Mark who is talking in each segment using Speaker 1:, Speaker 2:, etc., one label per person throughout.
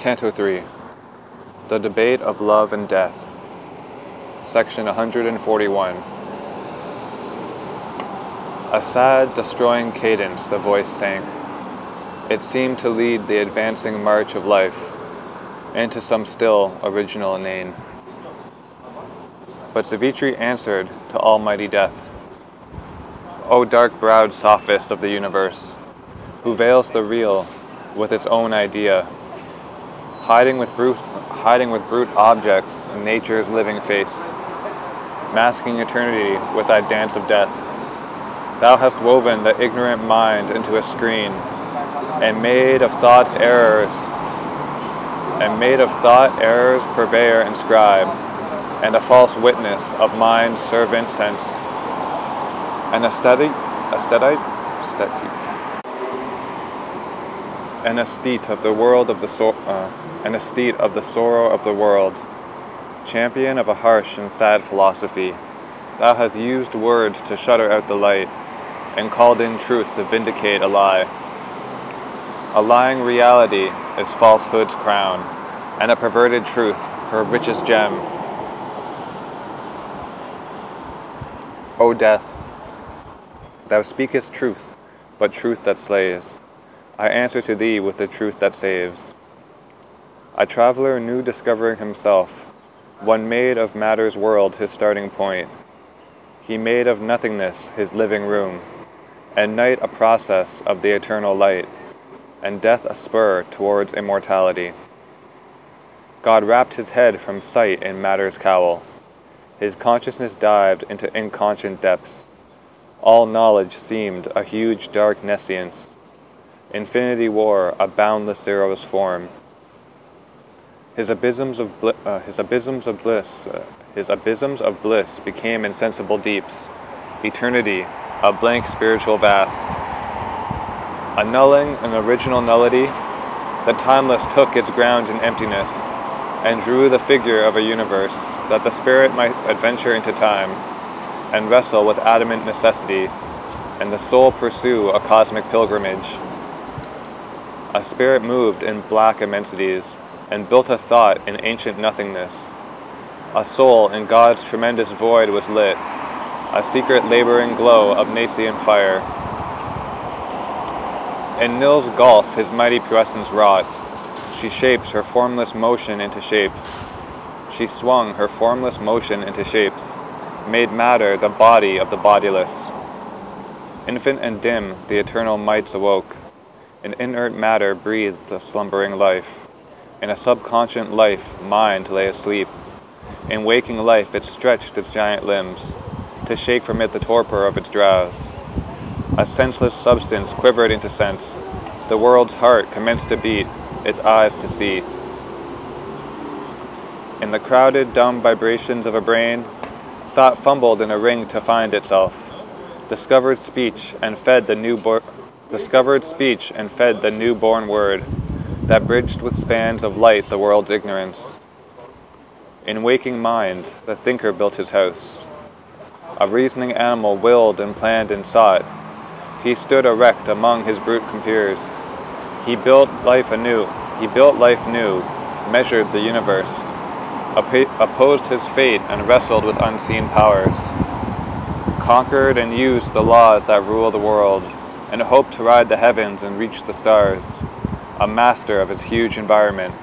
Speaker 1: Canto 3 The Debate of Love and Death, Section 141. A sad, destroying cadence the voice sank. It seemed to lead the advancing march of life into some still, original inane. But Savitri answered to almighty death, O dark-browed sophist of the universe, who veils the real with its own idea, hiding with brute, hiding with brute objects in nature's living face, masking eternity with thy dance of death. Thou hast woven the ignorant mind into a screen, and made of thoughts errors, and made of thought errors purveyor and scribe, and a false witness of mind's servant sense, and a an aesthetic, aesthetic, aesthetic an aesthete of the world of the so- uh, an aesthete of the sorrow of the world, champion of a harsh and sad philosophy. Thou hast used words to shudder out the light, and called in truth to vindicate a lie. A lying reality is falsehood's crown, and a perverted truth her richest gem. O death, thou speakest truth, but truth that slays. I answer to thee with the truth that saves. A traveler new discovering himself, one made of matter's world his starting point. He made of nothingness his living room, and night a process of the eternal light, and death a spur towards immortality. God wrapped his head from sight in matter's cowl. His consciousness dived into inconscient depths. All knowledge seemed a huge dark nescience Infinity wore a boundless zero's form. His abysms of, uh, his abysms of bliss, uh, his abysms of bliss became insensible deeps. Eternity, a blank spiritual vast. Annulling an original nullity, the timeless took its ground in emptiness, and drew the figure of a universe, that the spirit might adventure into time, and wrestle with adamant necessity, and the soul pursue a cosmic pilgrimage. A spirit moved in black immensities, and built a thought in ancient nothingness. A soul in God's tremendous void was lit, a secret laboring glow of nascent fire. In Nil's gulf his mighty presence wrought. She shapes her formless motion into shapes. She swung her formless motion into shapes, made matter the body of the bodiless. Infant and dim, the eternal mights awoke. In inert matter breathed a slumbering life. In a subconscious life, mind lay asleep. In waking life, it stretched its giant limbs, to shake from it the torpor of its drowse. A senseless substance quivered into sense. The world's heart commenced to beat, its eyes to see. In the crowded, dumb vibrations of a brain, thought fumbled in a ring to find itself, discovered speech, and fed the new bo- discovered speech and fed the new-born word that bridged with spans of light the world's ignorance. In waking mind, the thinker built his house. A reasoning animal willed and planned and sought. He stood erect among his brute compeers. He built life anew. He built life new, measured the universe, opposed his fate and wrestled with unseen powers, conquered and used the laws that rule the world and hoped to ride the heavens and reach the stars, a master of his huge environment.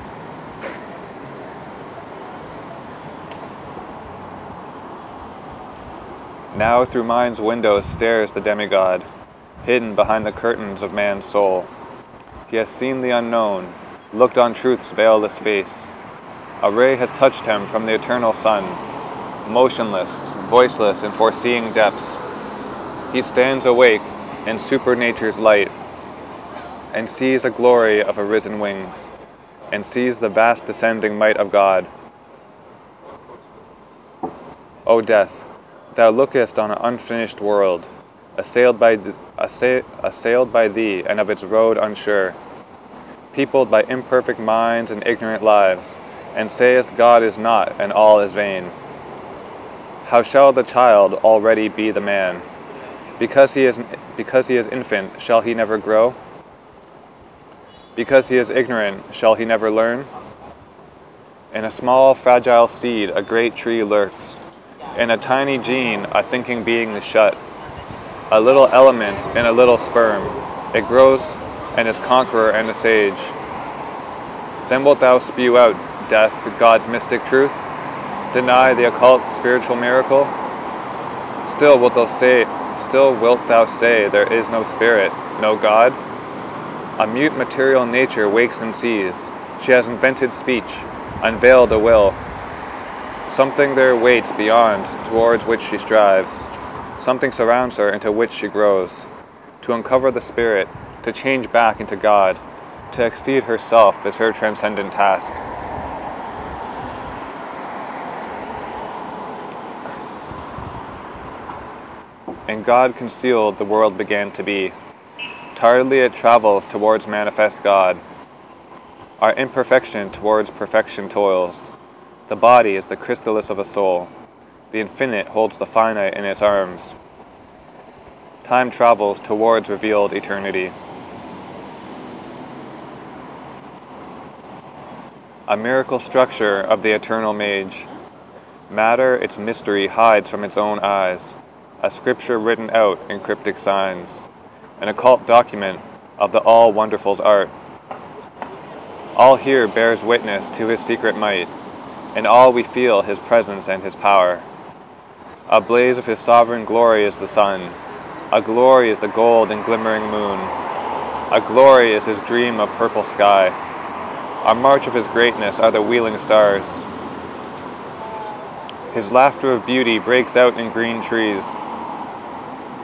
Speaker 1: Now through mind's window stares the demigod, hidden behind the curtains of man's soul. He has seen the unknown, looked on truth's veilless face. A ray has touched him from the eternal sun, motionless, voiceless in foreseeing depths. He stands awake in supernature's light, and sees a glory of arisen wings, and sees the vast descending might of God. O death, thou lookest on an unfinished world, assailed by, assa- assailed by thee and of its road unsure, peopled by imperfect minds and ignorant lives, and sayest God is not and all is vain. How shall the child already be the man? Because he is because he is infant, shall he never grow? Because he is ignorant, shall he never learn? In a small, fragile seed, a great tree lurks. In a tiny gene, a thinking being is shut. A little element in a little sperm, it grows and is conqueror and a sage. Then wilt thou spew out, death, God's mystic truth? Deny the occult spiritual miracle? Still wilt thou say, still wilt thou say there is no spirit, no God? A mute material nature wakes and sees. She has invented speech, unveiled a will. Something there waits beyond, towards which she strives. Something surrounds her, into which she grows. To uncover the spirit, to change back into God, to exceed herself is her transcendent task. In God concealed, the world began to be. Tiredly it travels towards manifest God. Our imperfection towards perfection toils. The body is the chrysalis of a soul. The infinite holds the finite in its arms. Time travels towards revealed eternity. A miracle structure of the eternal mage. Matter, its mystery, hides from its own eyes. A scripture written out in cryptic signs an occult document of the all wonderful's art. All here bears witness to his secret might, and all we feel his presence and his power. A blaze of his sovereign glory is the sun, a glory is the gold and glimmering moon, a glory is his dream of purple sky. A march of his greatness are the wheeling stars. His laughter of beauty breaks out in green trees,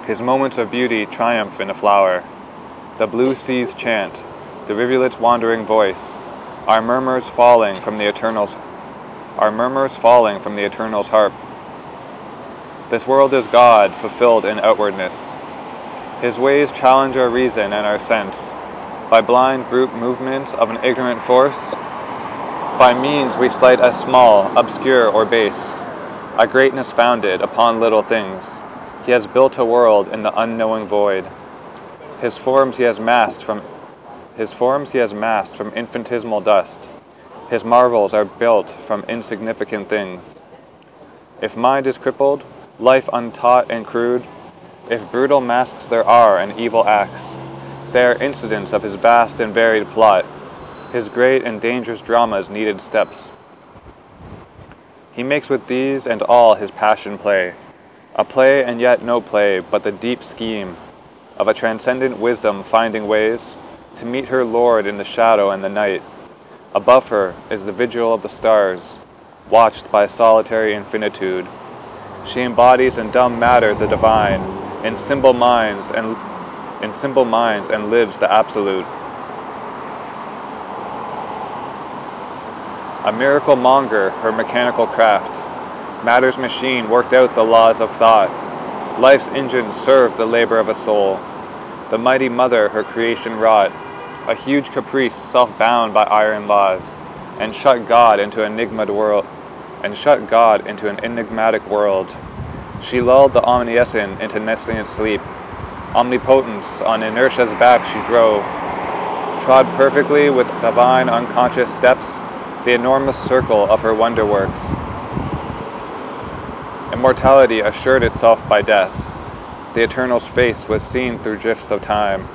Speaker 1: his moments of beauty triumph in a flower. The blue seas chant, the rivulet's wandering voice, our murmurs falling from the eternal's our murmurs falling from the eternal's harp. This world is God fulfilled in outwardness. His ways challenge our reason and our sense. By blind brute movements of an ignorant force, by means we slight as small, obscure, or base, a greatness founded upon little things. He has built a world in the unknowing void. His forms he has massed from his forms he has from infinitesimal dust. His marvels are built from insignificant things. If mind is crippled, life untaught and crude, if brutal masks there are and evil acts, they are incidents of his vast and varied plot, his great and dangerous drama's needed steps. He makes with these and all his passion play, a play and yet no play, but the deep scheme of a transcendent wisdom finding ways to meet her Lord in the shadow and the night. Above her is the vigil of the stars, watched by solitary infinitude. She embodies in dumb matter the divine, in simple minds and in simple minds and lives the absolute. A miracle monger, her mechanical craft, Matter's machine worked out the laws of thought. Life's engine served the labor of a soul. The mighty mother her creation wrought, a huge caprice self-bound by iron laws, and shut God into enigmatic world, and shut God into an enigmatic world. She lulled the omniscient into nescient sleep. Omnipotence on inertia's back she drove, trod perfectly with divine unconscious steps the enormous circle of her wonder works. Immortality assured itself by death. The Eternal's face was seen through drifts of time.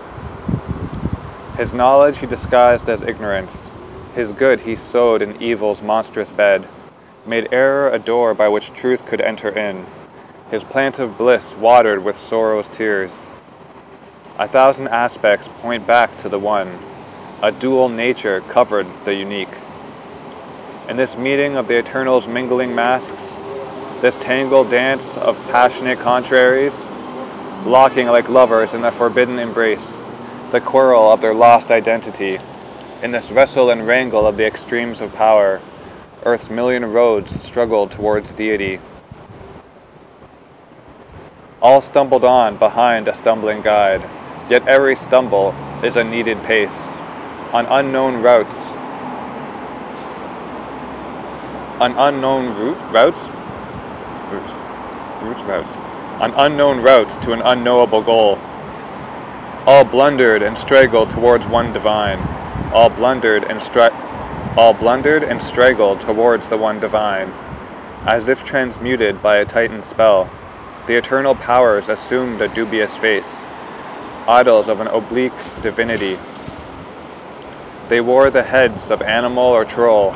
Speaker 1: His knowledge he disguised as ignorance. His good he sowed in evil's monstrous bed, made error a door by which truth could enter in. His plant of bliss watered with sorrow's tears. A thousand aspects point back to the one. A dual nature covered the unique. In this meeting of the Eternal's mingling masks, this tangled dance of passionate contraries, locking like lovers in a forbidden embrace, the quarrel of their lost identity, in this wrestle and wrangle of the extremes of power, Earth's million roads struggled towards deity. All stumbled on behind a stumbling guide, yet every stumble is a needed pace. On unknown routes, on unknown route, routes, routes, routes, routes, on unknown routes to an unknowable goal. All blundered and straggled towards one divine. all blundered and stri- all blundered and straggled towards the one divine, as if transmuted by a titan spell. The eternal powers assumed a dubious face, idols of an oblique divinity. They wore the heads of animal or troll,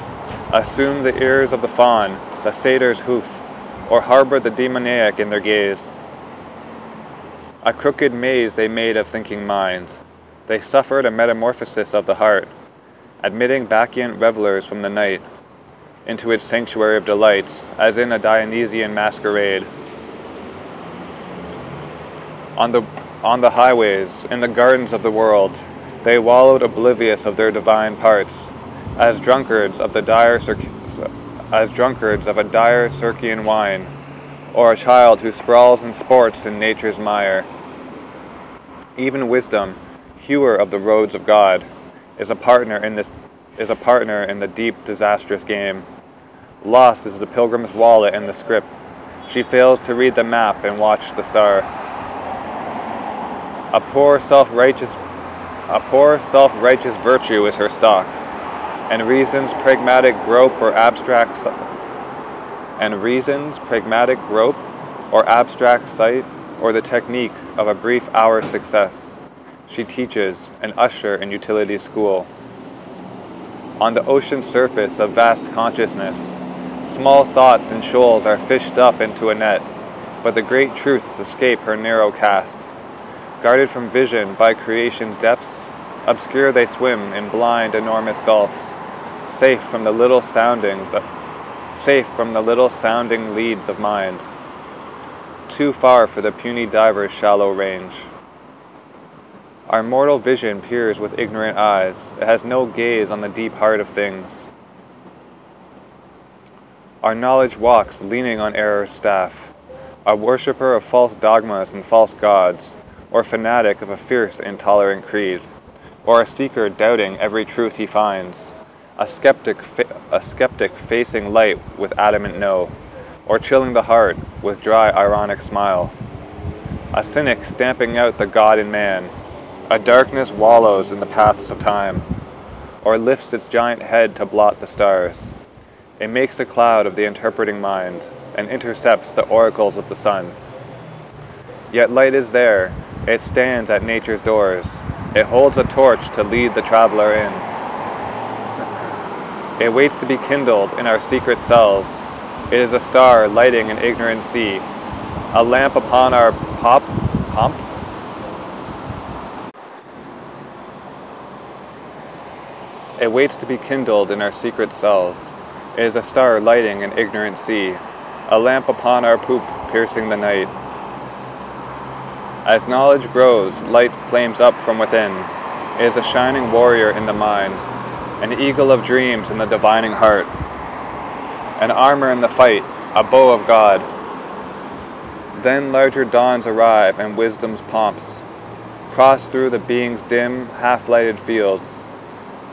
Speaker 1: assumed the ears of the fawn, the satyr's hoof, or harbored the demoniac in their gaze. A crooked maze they made of thinking minds. They suffered a metamorphosis of the heart, admitting bacchant revelers from the night into its sanctuary of delights, as in a Dionysian masquerade. On the, on the highways, in the gardens of the world, they wallowed oblivious of their divine parts, as drunkards of the dire as drunkards of a dire Circean wine, or a child who sprawls and sports in nature's mire. Even wisdom, hewer of the roads of God, is a partner in this is a partner in the deep disastrous game. Lost is the pilgrim's wallet and the script. She fails to read the map and watch the star. A poor self-righteous a poor self-righteous virtue is her stock, and reason's pragmatic grope or abstract and reason's pragmatic grope or abstract sight or the technique of a brief hour's success. She teaches an usher in utility school. On the ocean surface of vast consciousness, small thoughts and shoals are fished up into a net, but the great truths escape her narrow cast. Guarded from vision by creation's depths, obscure they swim in blind, enormous gulfs, safe from the little soundings, safe from the little sounding leads of mind, too far for the puny diver's shallow range. Our mortal vision peers with ignorant eyes. It has no gaze on the deep heart of things. Our knowledge walks leaning on error's staff, a worshipper of false dogmas and false gods, or fanatic of a fierce, intolerant creed, or a seeker doubting every truth he finds, a skeptic, a skeptic facing light with adamant no, or chilling the heart with dry, ironic smile, a cynic stamping out the God in man, a darkness wallows in the paths of time, or lifts its giant head to blot the stars. It makes a cloud of the interpreting mind and intercepts the oracles of the sun. Yet light is there, it stands at nature's doors, it holds a torch to lead the traveler in. It waits to be kindled in our secret cells. It is a star lighting an ignorant sea, a lamp upon our pop, pomp. It waits to be kindled in our secret cells is a star lighting an ignorant sea, a lamp upon our poop piercing the night. As knowledge grows, light flames up from within, it is a shining warrior in the mind, an eagle of dreams in the divining heart, an armor in the fight, a bow of God. Then larger dawns arrive and wisdom's pomps cross through the being's dim, half-lighted fields.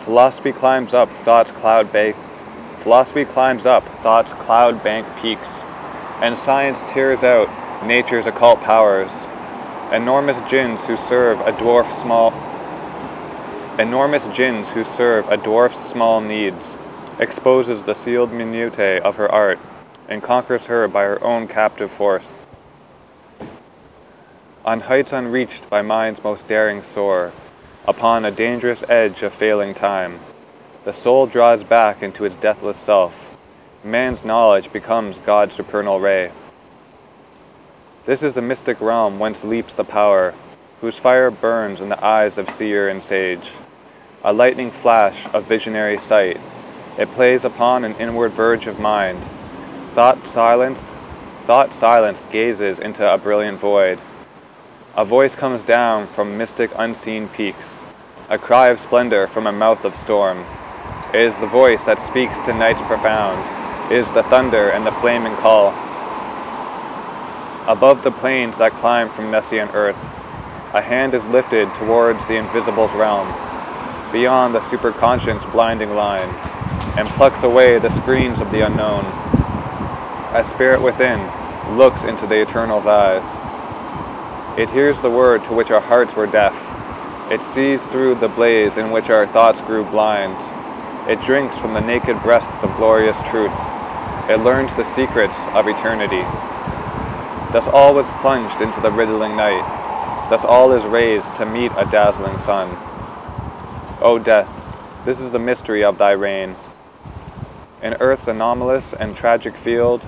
Speaker 1: Philosophy climbs up thought's cloud bank Philosophy climbs up thought's cloud bank peaks, and science tears out nature's occult powers. Enormous jinns who serve a dwarf small enormous jinns who serve a dwarf's small needs, exposes the sealed minutiae of her art, and conquers her by her own captive force. On heights unreached by minds most daring soar, upon a dangerous edge of failing time, the soul draws back into its deathless self. Man's knowledge becomes God's supernal ray. This is the mystic realm whence leaps the power, whose fire burns in the eyes of seer and sage. A lightning flash of visionary sight, it plays upon an inward verge of mind. Thought silenced, thought silenced gazes into a brilliant void. A voice comes down from mystic unseen peaks, a cry of splendor from a mouth of storm. It is the voice that speaks to nights profound. It is the thunder and the flaming call. Above the plains that climb from nescient earth, a hand is lifted towards the invisible's realm, beyond the superconscious blinding line, and plucks away the screens of the unknown. A spirit within looks into the eternal's eyes. It hears the word to which our hearts were deaf. It sees through the blaze in which our thoughts grew blind. It drinks from the naked breasts of glorious truth. It learns the secrets of eternity. Thus all was plunged into the riddling night. Thus all is raised to meet a dazzling sun. O death, this is the mystery of thy reign. In earth's anomalous and tragic field,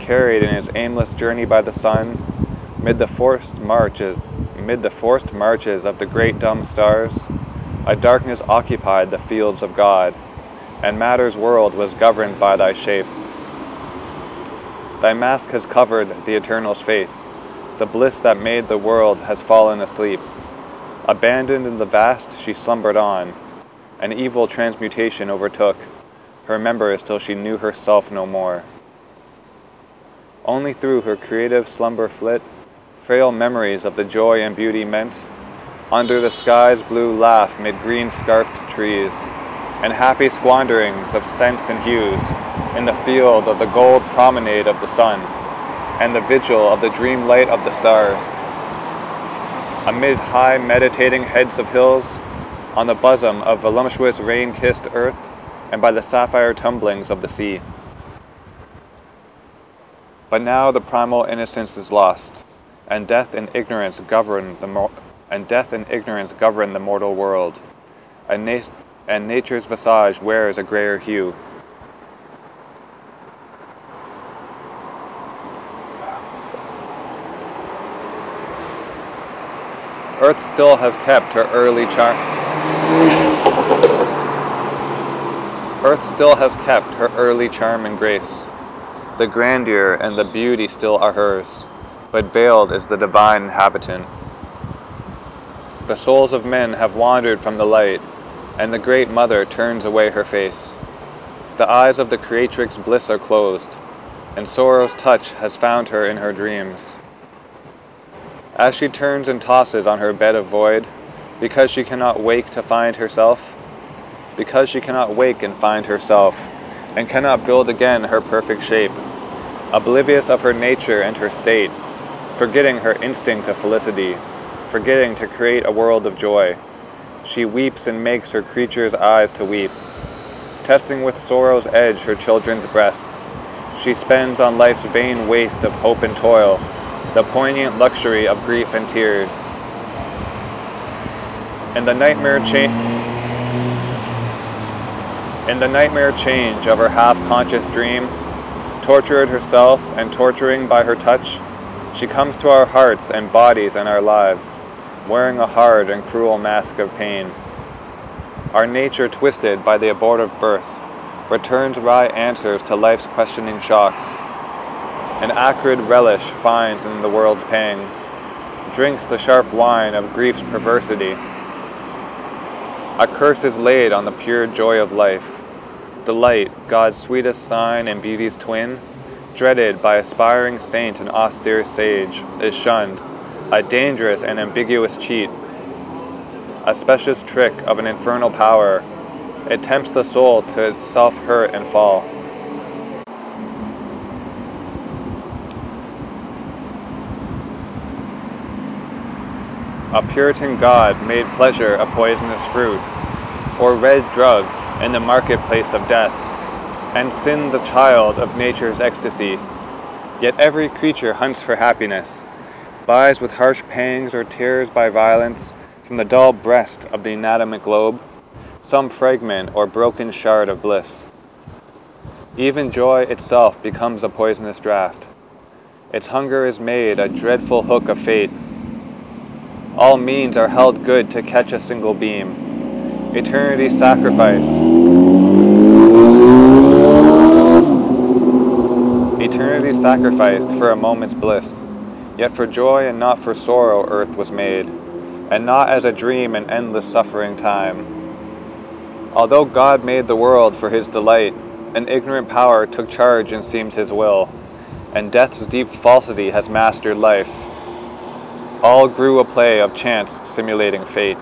Speaker 1: carried in its aimless journey by the sun, mid the forced marches, mid the forced marches of the great dumb stars, a darkness occupied the fields of God, and matter's world was governed by thy shape. Thy mask has covered the Eternal's face. The bliss that made the world has fallen asleep. Abandoned in the vast, she slumbered on. An evil transmutation overtook her members till she knew herself no more. Only through her creative slumber flit frail memories of the joy and beauty meant under the sky's blue laugh mid green scarfed trees, and happy squanderings of scents and hues in the field of the gold promenade of the sun, and the vigil of the dream light of the stars. Amid high meditating heads of hills, on the bosom of voluptuous rain kissed earth, and by the sapphire tumblings of the sea. But now the primal innocence is lost, and death and ignorance govern the and death and ignorance govern the mortal world, and, na- and nature's visage wears a grayer hue. Earth still has kept her early charm. Earth still has kept her early charm and grace. The grandeur and the beauty still are hers, but veiled is the divine inhabitant. The souls of men have wandered from the light, and the great mother turns away her face. The eyes of the creatrix bliss are closed, and sorrow's touch has found her in her dreams. As she turns and tosses on her bed of void, because she cannot wake to find herself, because she cannot wake and find herself, and cannot build again her perfect shape, oblivious of her nature and her state, forgetting her instinct of felicity, forgetting to create a world of joy, she weeps and makes her creature's eyes to weep, testing with sorrow's edge her children's breasts. She spends on life's vain waste of hope and toil, the poignant luxury of grief and tears. In the nightmare change in the nightmare change of her half-conscious dream, tortured herself and torturing by her touch, she comes to our hearts and bodies and our lives, wearing a hard and cruel mask of pain. Our nature twisted by the abortive birth returns wry answers to life's questioning shocks an acrid relish finds in the world's pangs, drinks the sharp wine of grief's perversity. A curse is laid on the pure joy of life. Delight, God's sweetest sign and beauty's twin, dreaded by aspiring saint and austere sage, is shunned, a dangerous and ambiguous cheat, a specious trick of an infernal power. It tempts the soul to self hurt and fall. A Puritan god made pleasure a poisonous fruit, or red drug in the marketplace of death, and sin the child of nature's ecstasy. Yet every creature hunts for happiness, buys with harsh pangs or tears by violence from the dull breast of the inanimate globe some fragment or broken shard of bliss. Even joy itself becomes a poisonous draught. Its hunger is made a dreadful hook of fate all means are held good to catch a single beam. Eternity sacrificed. Eternity sacrificed for a moment's bliss. Yet for joy and not for sorrow earth was made, and not as a dream in endless suffering time. Although God made the world for his delight, an ignorant power took charge and seemed his will, and death's deep falsity has mastered life all grew a play of chance simulating fate.